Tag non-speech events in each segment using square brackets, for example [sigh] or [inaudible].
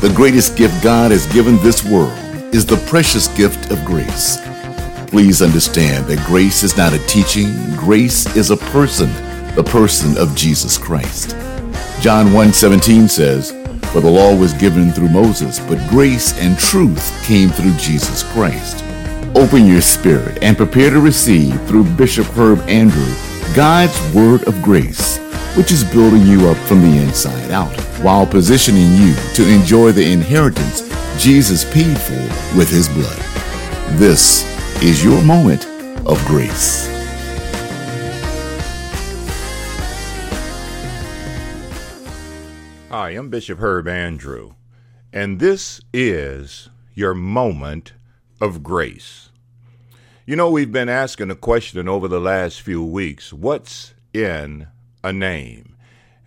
The greatest gift God has given this world is the precious gift of grace. Please understand that grace is not a teaching, grace is a person, the person of Jesus Christ. John 1:17 says, "For the law was given through Moses, but grace and truth came through Jesus Christ." Open your spirit and prepare to receive through Bishop Herb Andrew God's word of grace, which is building you up from the inside out while positioning you to enjoy the inheritance Jesus paid for with his blood. This is your moment of grace. Hi, I'm Bishop Herb Andrew, and this is your moment of grace. You know, we've been asking a question over the last few weeks what's in a name?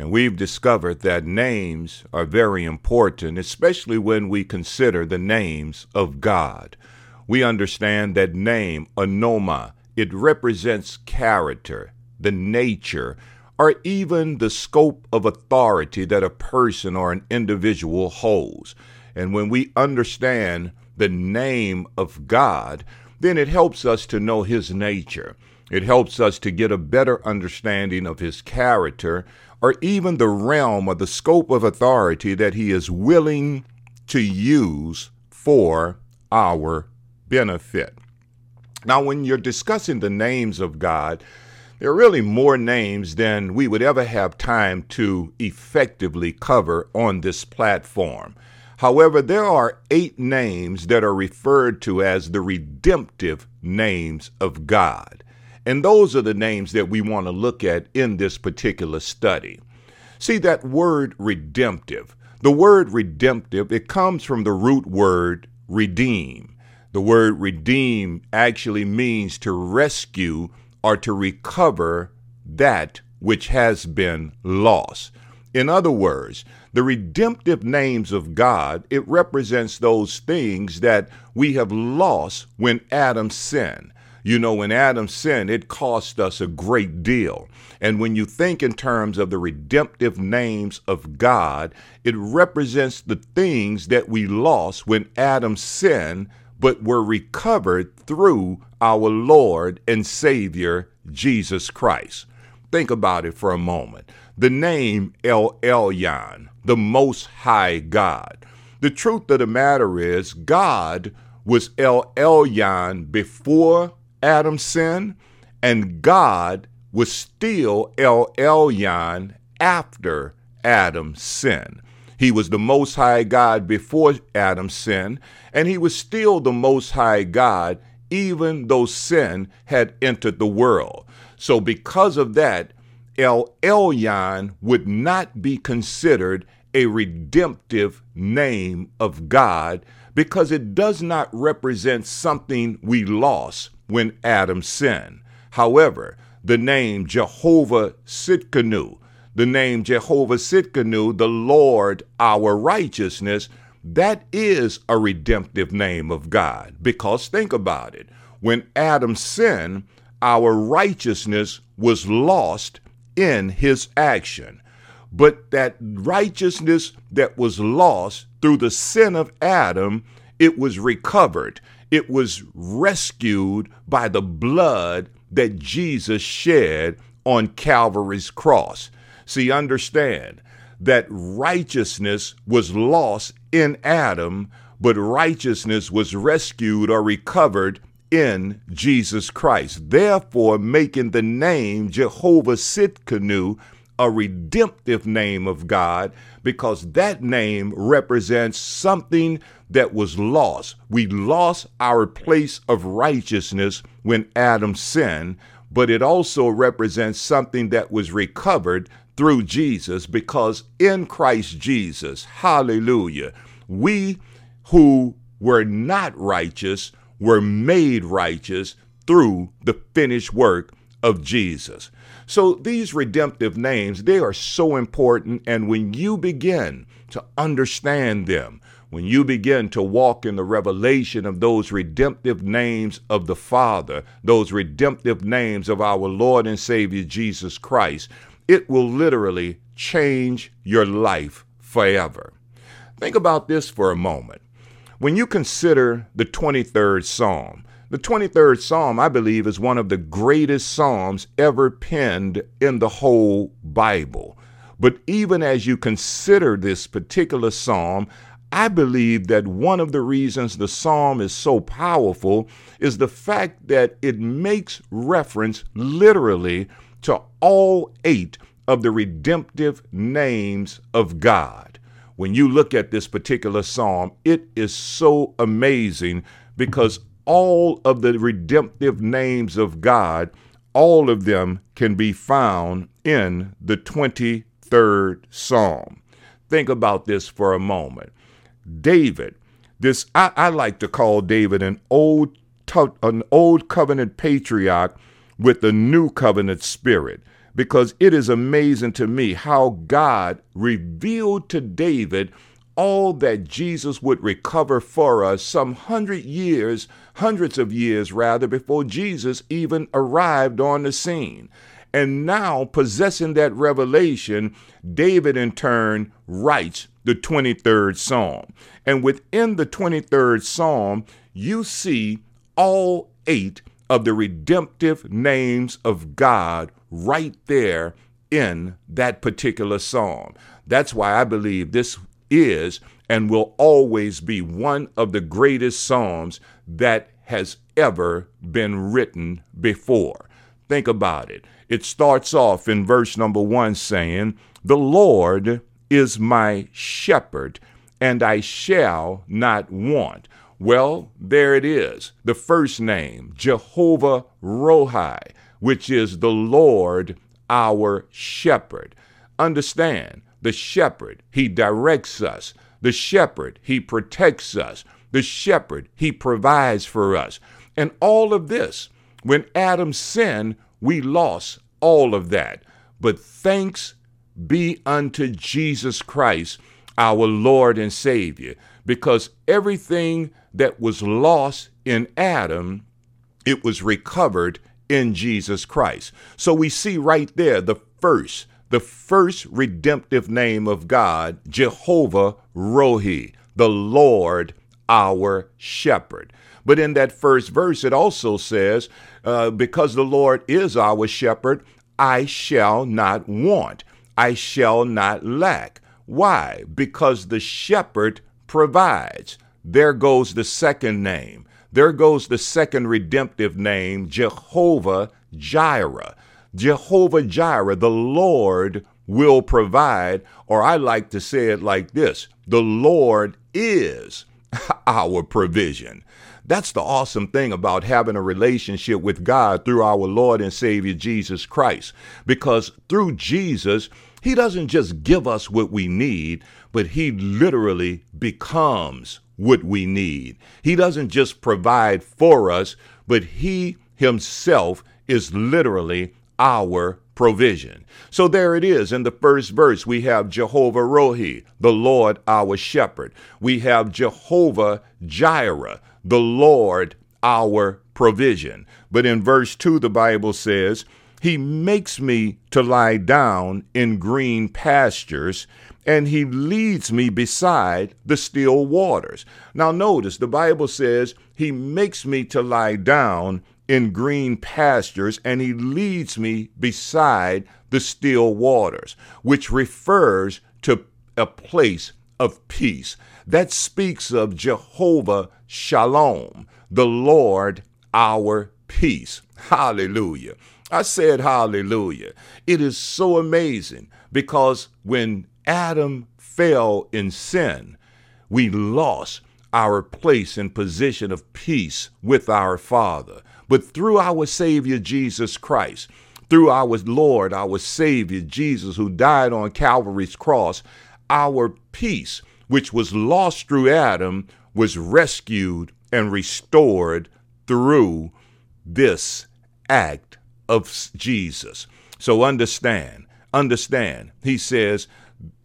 And we've discovered that names are very important, especially when we consider the names of God. We understand that name, onoma, it represents character, the nature, or even the scope of authority that a person or an individual holds. And when we understand the name of God, then it helps us to know His nature. It helps us to get a better understanding of His character or even the realm or the scope of authority that He is willing to use for our benefit. Now, when you're discussing the names of God, there are really more names than we would ever have time to effectively cover on this platform. However, there are eight names that are referred to as the redemptive names of God. And those are the names that we want to look at in this particular study. See that word redemptive. The word redemptive, it comes from the root word redeem. The word redeem actually means to rescue or to recover that which has been lost. In other words, the redemptive names of God, it represents those things that we have lost when Adam sinned. You know, when Adam sinned, it cost us a great deal. And when you think in terms of the redemptive names of God, it represents the things that we lost when Adam sinned, but were recovered through our Lord and Savior, Jesus Christ. Think about it for a moment. The name El Elyon, the Most High God. The truth of the matter is, God was El Elyon before Adam sinned, and God was still El Elyon after Adam sinned. He was the Most High God before Adam sinned, and he was still the Most High God even though sin had entered the world. So, because of that, El Elyon would not be considered a redemptive name of God because it does not represent something we lost when Adam sinned. However, the name Jehovah Tsidkenu, the name Jehovah Tsidkenu, the Lord our righteousness, that is a redemptive name of God. Because think about it. When Adam sinned, our righteousness was lost in his action. But that righteousness that was lost through the sin of Adam, it was recovered. It was rescued by the blood that Jesus shed on Calvary's cross. See, understand that righteousness was lost in Adam, but righteousness was rescued or recovered in Jesus Christ, therefore making the name Jehovah Tsidkenu a redemptive name of God because that name represents something that was lost. We lost our place of righteousness when Adam sinned, but it also represents something that was recovered through Jesus because in Christ Jesus, hallelujah, we who were not righteous were made righteous through the finished work of Jesus. So these redemptive names, they are so important. And when you begin to understand them, when you begin to walk in the revelation of those redemptive names of the Father, those redemptive names of our Lord and Savior Jesus Christ, it will literally change your life forever. Think about this for a moment. When you consider the 23rd Psalm, the 23rd Psalm, I believe, is one of the greatest Psalms ever penned in the whole Bible. But even as you consider this particular Psalm, I believe that one of the reasons the psalm is so powerful is the fact that it makes reference literally to all eight of the redemptive names of God. When you look at this particular psalm, it is so amazing because all of the redemptive names of God, all of them can be found in the 23rd psalm. Think about this for a moment. David, this I, I like to call David an old an old covenant patriarch with the new covenant spirit because it is amazing to me how God revealed to David all that Jesus would recover for us some hundred years, hundreds of years rather, before Jesus even arrived on the scene. And now, possessing that revelation, David in turn writes the 23rd Psalm. And within the 23rd Psalm, you see all eight of the redemptive names of God right there in that particular psalm. That's why I believe this is and will always be one of the greatest psalms that has ever been written before. Think about it. It starts off in verse number one saying, The Lord is my shepherd, and I shall not want. Well, there it is. The first name, Jehovah Rohi, which is the Lord our shepherd. Understand, the shepherd, he directs us. The shepherd, he protects us. The shepherd, he provides for us. And all of this, when Adam sinned, we lost all of that. But thanks be unto Jesus Christ, our Lord and Savior, because everything that was lost in Adam, it was recovered in Jesus Christ. So we see right there the first, the first redemptive name of God, Jehovah Rohi, the Lord our shepherd. But in that first verse, it also says, uh, Because the Lord is our shepherd, I shall not want, I shall not lack. Why? Because the shepherd provides. There goes the second name. There goes the second redemptive name, Jehovah Jireh. Jehovah Jireh, the Lord will provide, or I like to say it like this the Lord is [laughs] our provision. That's the awesome thing about having a relationship with God through our Lord and Savior Jesus Christ. Because through Jesus, He doesn't just give us what we need, but He literally becomes what we need. He doesn't just provide for us, but He Himself is literally our provision. So there it is. In the first verse, we have Jehovah Rohi, the Lord our shepherd. We have Jehovah Jireh, the Lord our provision. But in verse 2, the Bible says, He makes me to lie down in green pastures, and He leads me beside the still waters. Now, notice the Bible says, He makes me to lie down in green pastures, and He leads me beside the still waters, which refers to a place of peace. That speaks of Jehovah Shalom, the Lord our peace. Hallelujah. I said hallelujah. It is so amazing because when Adam fell in sin, we lost our place and position of peace with our Father. But through our Savior Jesus Christ, through our Lord, our Savior Jesus, who died on Calvary's cross, our peace, which was lost through Adam, was rescued and restored through this act of Jesus. So understand, understand. He says,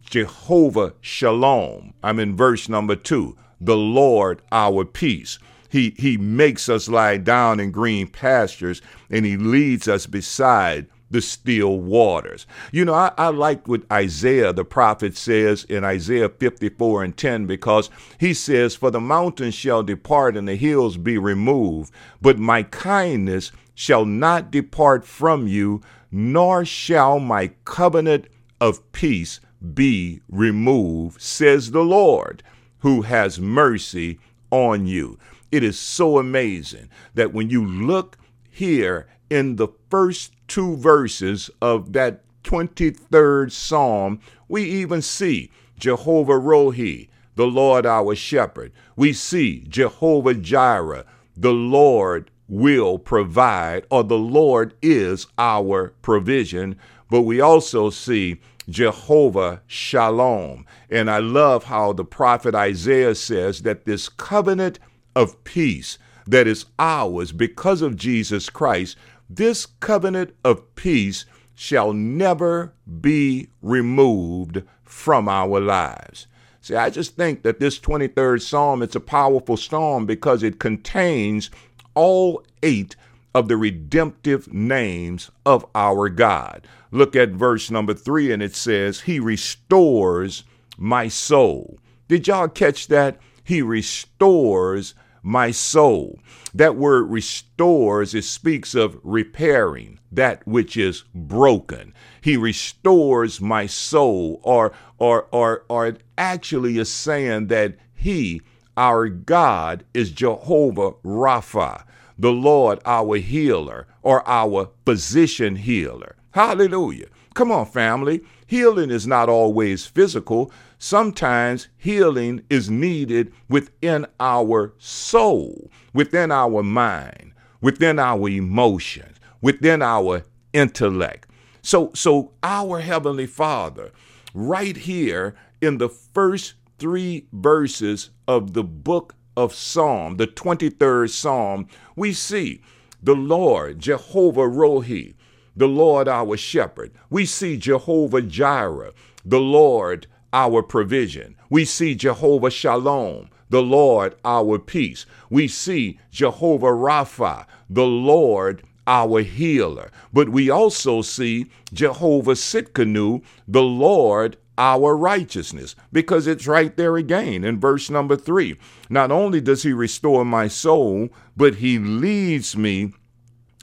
Jehovah Shalom. I'm in verse number two. The Lord our peace. He, he makes us lie down in green pastures and he leads us beside the still waters. You know, I, I like what Isaiah the prophet says in Isaiah 54 and 10 because he says, For the mountains shall depart and the hills be removed, but my kindness shall not depart from you, nor shall my covenant of peace be removed, says the Lord, who has mercy on you. It is so amazing that when you look here in the first two verses of that 23rd Psalm, we even see Jehovah Rohi, the Lord our shepherd. We see Jehovah Jireh, the Lord will provide, or the Lord is our provision. But we also see Jehovah Shalom. And I love how the prophet Isaiah says that this covenant of peace that is ours because of Jesus Christ this covenant of peace shall never be removed from our lives. See, I just think that this 23rd Psalm, it's a powerful psalm because it contains all eight of the redemptive names of our God. Look at verse number three, and it says, He restores my soul. Did y'all catch that? He restores my soul. That word restores, it speaks of repairing that which is broken. He restores my soul, or or or or it actually is saying that he, our God, is Jehovah Rapha, the Lord our healer, or our physician healer. Hallelujah. Come on, family. Healing is not always physical. Sometimes healing is needed within our soul, within our mind, within our emotions, within our intellect. So, so our Heavenly Father, right here in the first three verses of the book of Psalm, the 23rd Psalm, we see the Lord, Jehovah Rohi, the Lord our shepherd. We see Jehovah Jireh, the Lord our provision. We see Jehovah Shalom, the Lord our peace. We see Jehovah Rapha, the Lord our healer. But we also see Jehovah Tsidkenu, the Lord our righteousness, because it's right there again in verse number three. Not only does he restore my soul, but he leads me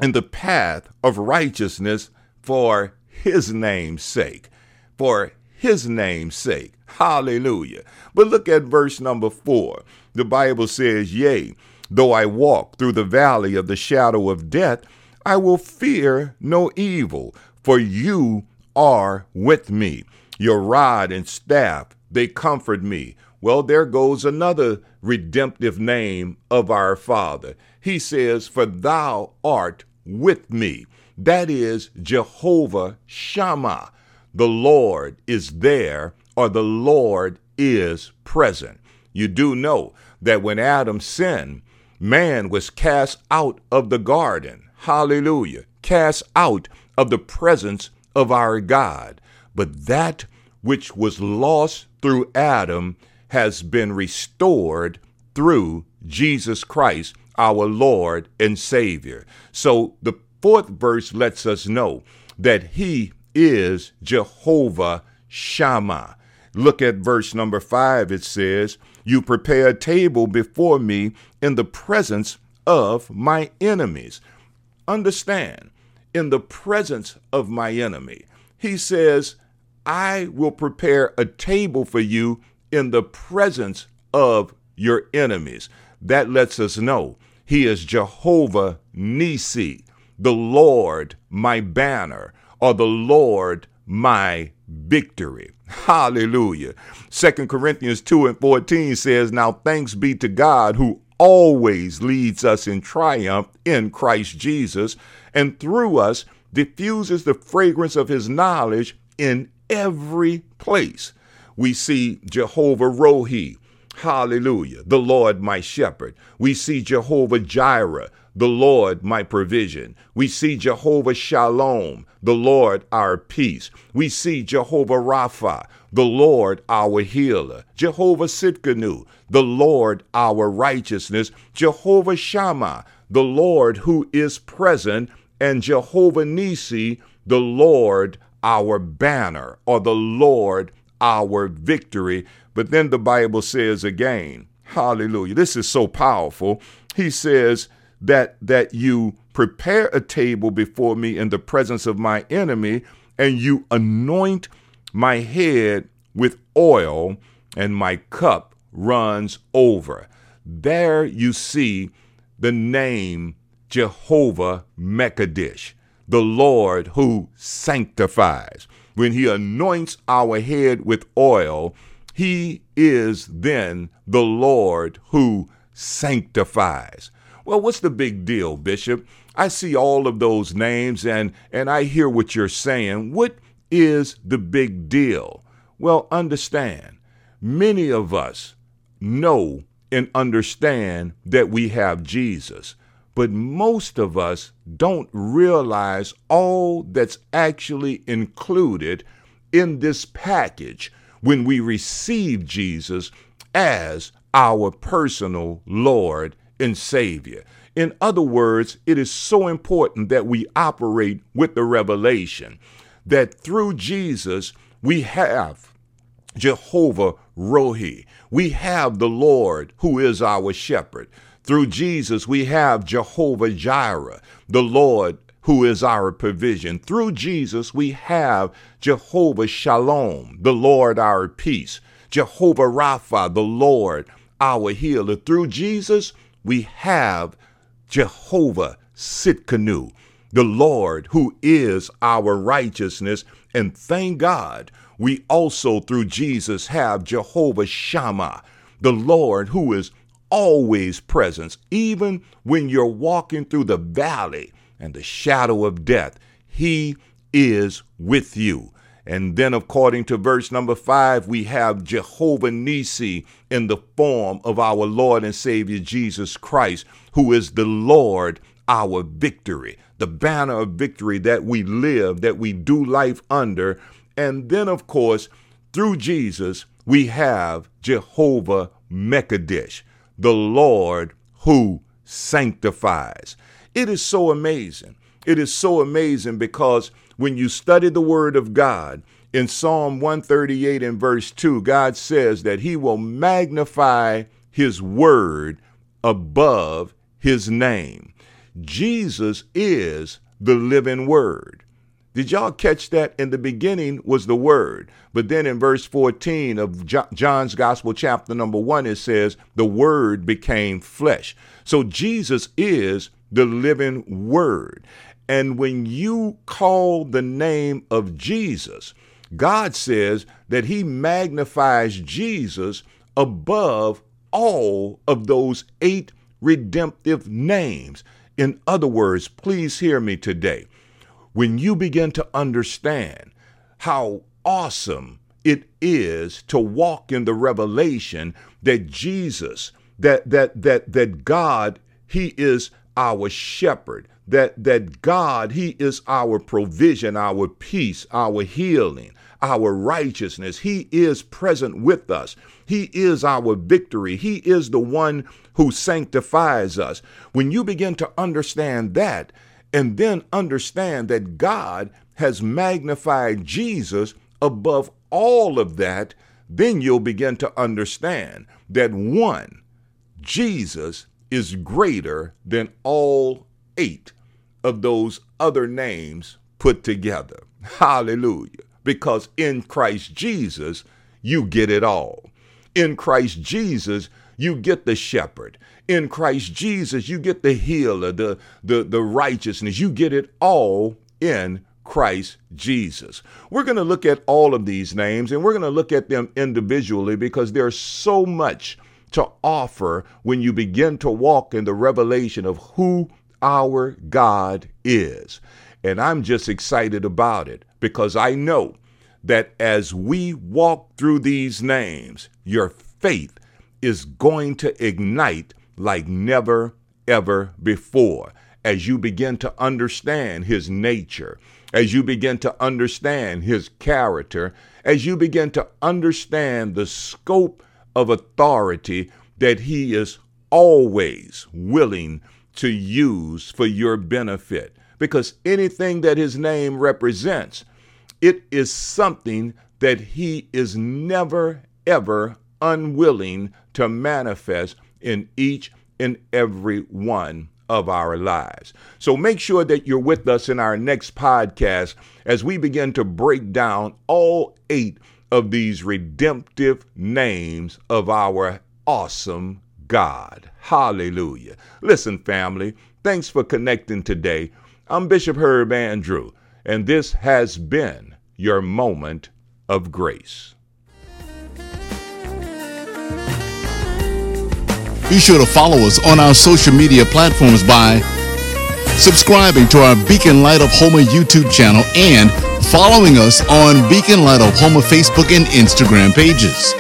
in the path of righteousness for his name's sake. For his name's sake. Hallelujah. But look at verse number four. The Bible says, Yea, though I walk through the valley of the shadow of death, I will fear no evil, for you are with me. Your rod and staff, they comfort me. Well, there goes another redemptive name of our Father. He says, For thou art with me. That is Jehovah Shammah. The Lord is there, or the Lord is present. You do know that when Adam sinned, man was cast out of the garden. Hallelujah. Cast out of the presence of our God. But that which was lost through Adam has been restored through Jesus Christ, our Lord and Savior. So the fourth verse lets us know that He is Jehovah Shammah. Look at verse number five. It says, You prepare a table before me in the presence of my enemies. Understand, in the presence of my enemy. He says, I will prepare a table for you in the presence of your enemies. That lets us know he is Jehovah Nisi, the Lord my banner, or the Lord my victory. Hallelujah. Second Corinthians 2 and 14 says, Now thanks be to God who always leads us in triumph in Christ Jesus, and through us diffuses the fragrance of his knowledge in every place. We see Jehovah Rohi, Hallelujah. The Lord my shepherd. We see Jehovah Jireh, the Lord my provision. We see Jehovah Shalom, the Lord our peace. We see Jehovah Rapha, the Lord our healer. Jehovah Tsidkenu, the Lord our righteousness. Jehovah Shammah, the Lord who is present. And Jehovah Nisi, the Lord our banner or the Lord our victory. But then the Bible says again, hallelujah. This is so powerful. He says that that you prepare a table before me in the presence of my enemy and you anoint my head with oil and my cup runs over. There you see the name Jehovah Mekadesh, the Lord who sanctifies. When he anoints our head with oil, he is then the Lord who sanctifies. Well, what's the big deal, Bishop? I see all of those names and, and I hear what you're saying. What is the big deal? Well, understand, many of us know and understand that we have Jesus, but most of us don't realize all that's actually included in this package when we receive Jesus as our personal Lord and Savior. In other words, it is so important that we operate with the revelation that through Jesus we have Jehovah Rohi. We have the Lord who is our shepherd. Through Jesus we have Jehovah Jireh, the Lord who is our provision. Through Jesus we have Jehovah Shalom, the Lord our peace. Jehovah Rapha, the Lord our healer. Through Jesus we have Jehovah Tsidkenu, the Lord who is our righteousness. And thank God, we also through Jesus have Jehovah Shammah, the Lord who is always presence, even when you're walking through the valley and the shadow of death. He is with you. And then, according to verse number five, we have Jehovah Nisi in the form of our Lord and Savior Jesus Christ, who is the Lord, our victory, the banner of victory that we live, that we do life under. And then, of course, through Jesus, we have Jehovah Mekadesh, the Lord who sanctifies. It is so amazing. It is so amazing because when you study the Word of God, in Psalm 138 and verse 2, God says that He will magnify His Word above His name. Jesus is the living Word. Did y'all catch that? In the beginning was the Word. But then in verse 14 of John's Gospel, chapter number one, it says, the Word became flesh. So Jesus is the living Word. And when you call the name of Jesus, God says that He magnifies Jesus above all of those eight redemptive names. In other words, please hear me today. When you begin to understand how awesome it is to walk in the revelation that Jesus, that that that that God, He is our shepherd, that that God, He is our provision, our peace, our healing, our righteousness. He is present with us. He is our victory. He is the one who sanctifies us. When you begin to understand that, and then understand that God has magnified Jesus above all of that, then you'll begin to understand that one, Jesus is greater than all eight of those other names put together. Hallelujah. Because in Christ Jesus, you get it all. In Christ Jesus, you get the shepherd. In Christ Jesus, you get the healer, the, the, the righteousness. You get it all in Christ Jesus. We're going to look at all of these names and we're going to look at them individually because there's so much to offer when you begin to walk in the revelation of who our God is. And I'm just excited about it because I know that as we walk through these names, your faith is going to ignite like never, ever before as you begin to understand his nature, as you begin to understand his character, as you begin to understand the scope of authority that he is always willing to use for your benefit. because anything that his name represents, it is something that he is never, ever unwilling to manifest in each and every one of our lives. So make sure that you're with us in our next podcast as we begin to break down all eight of these redemptive names of our awesome God. Hallelujah. Listen, family, thanks for connecting today. I'm Bishop Herb Andrew, and this has been your moment of grace. Be sure to follow us on our social media platforms by subscribing to our Beacon Light of Houma YouTube channel and following us on Beacon Light of Houma Facebook and Instagram pages.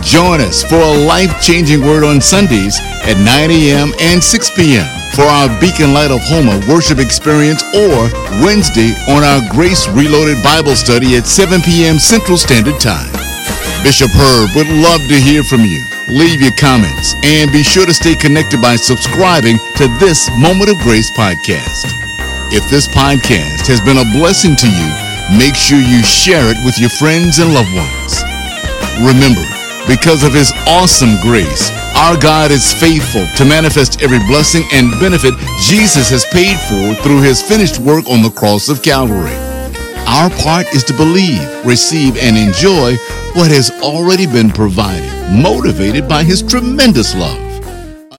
Join us for a life changing word on Sundays at 9 a.m. and 6 p.m. for our Beacon Light of Houma worship experience or Wednesday on our Grace Reloaded Bible study at 7 p.m. Central Standard Time. Bishop Herb would love to hear from you. Leave your comments and be sure to stay connected by subscribing to this Moment of Grace podcast. If this podcast has been a blessing to you, make sure you share it with your friends and loved ones. Remember, because of his awesome grace, our God is faithful to manifest every blessing and benefit Jesus has paid for through his finished work on the cross of Calvary. Our part is to believe, receive, and enjoy what has already been provided, motivated by his tremendous love.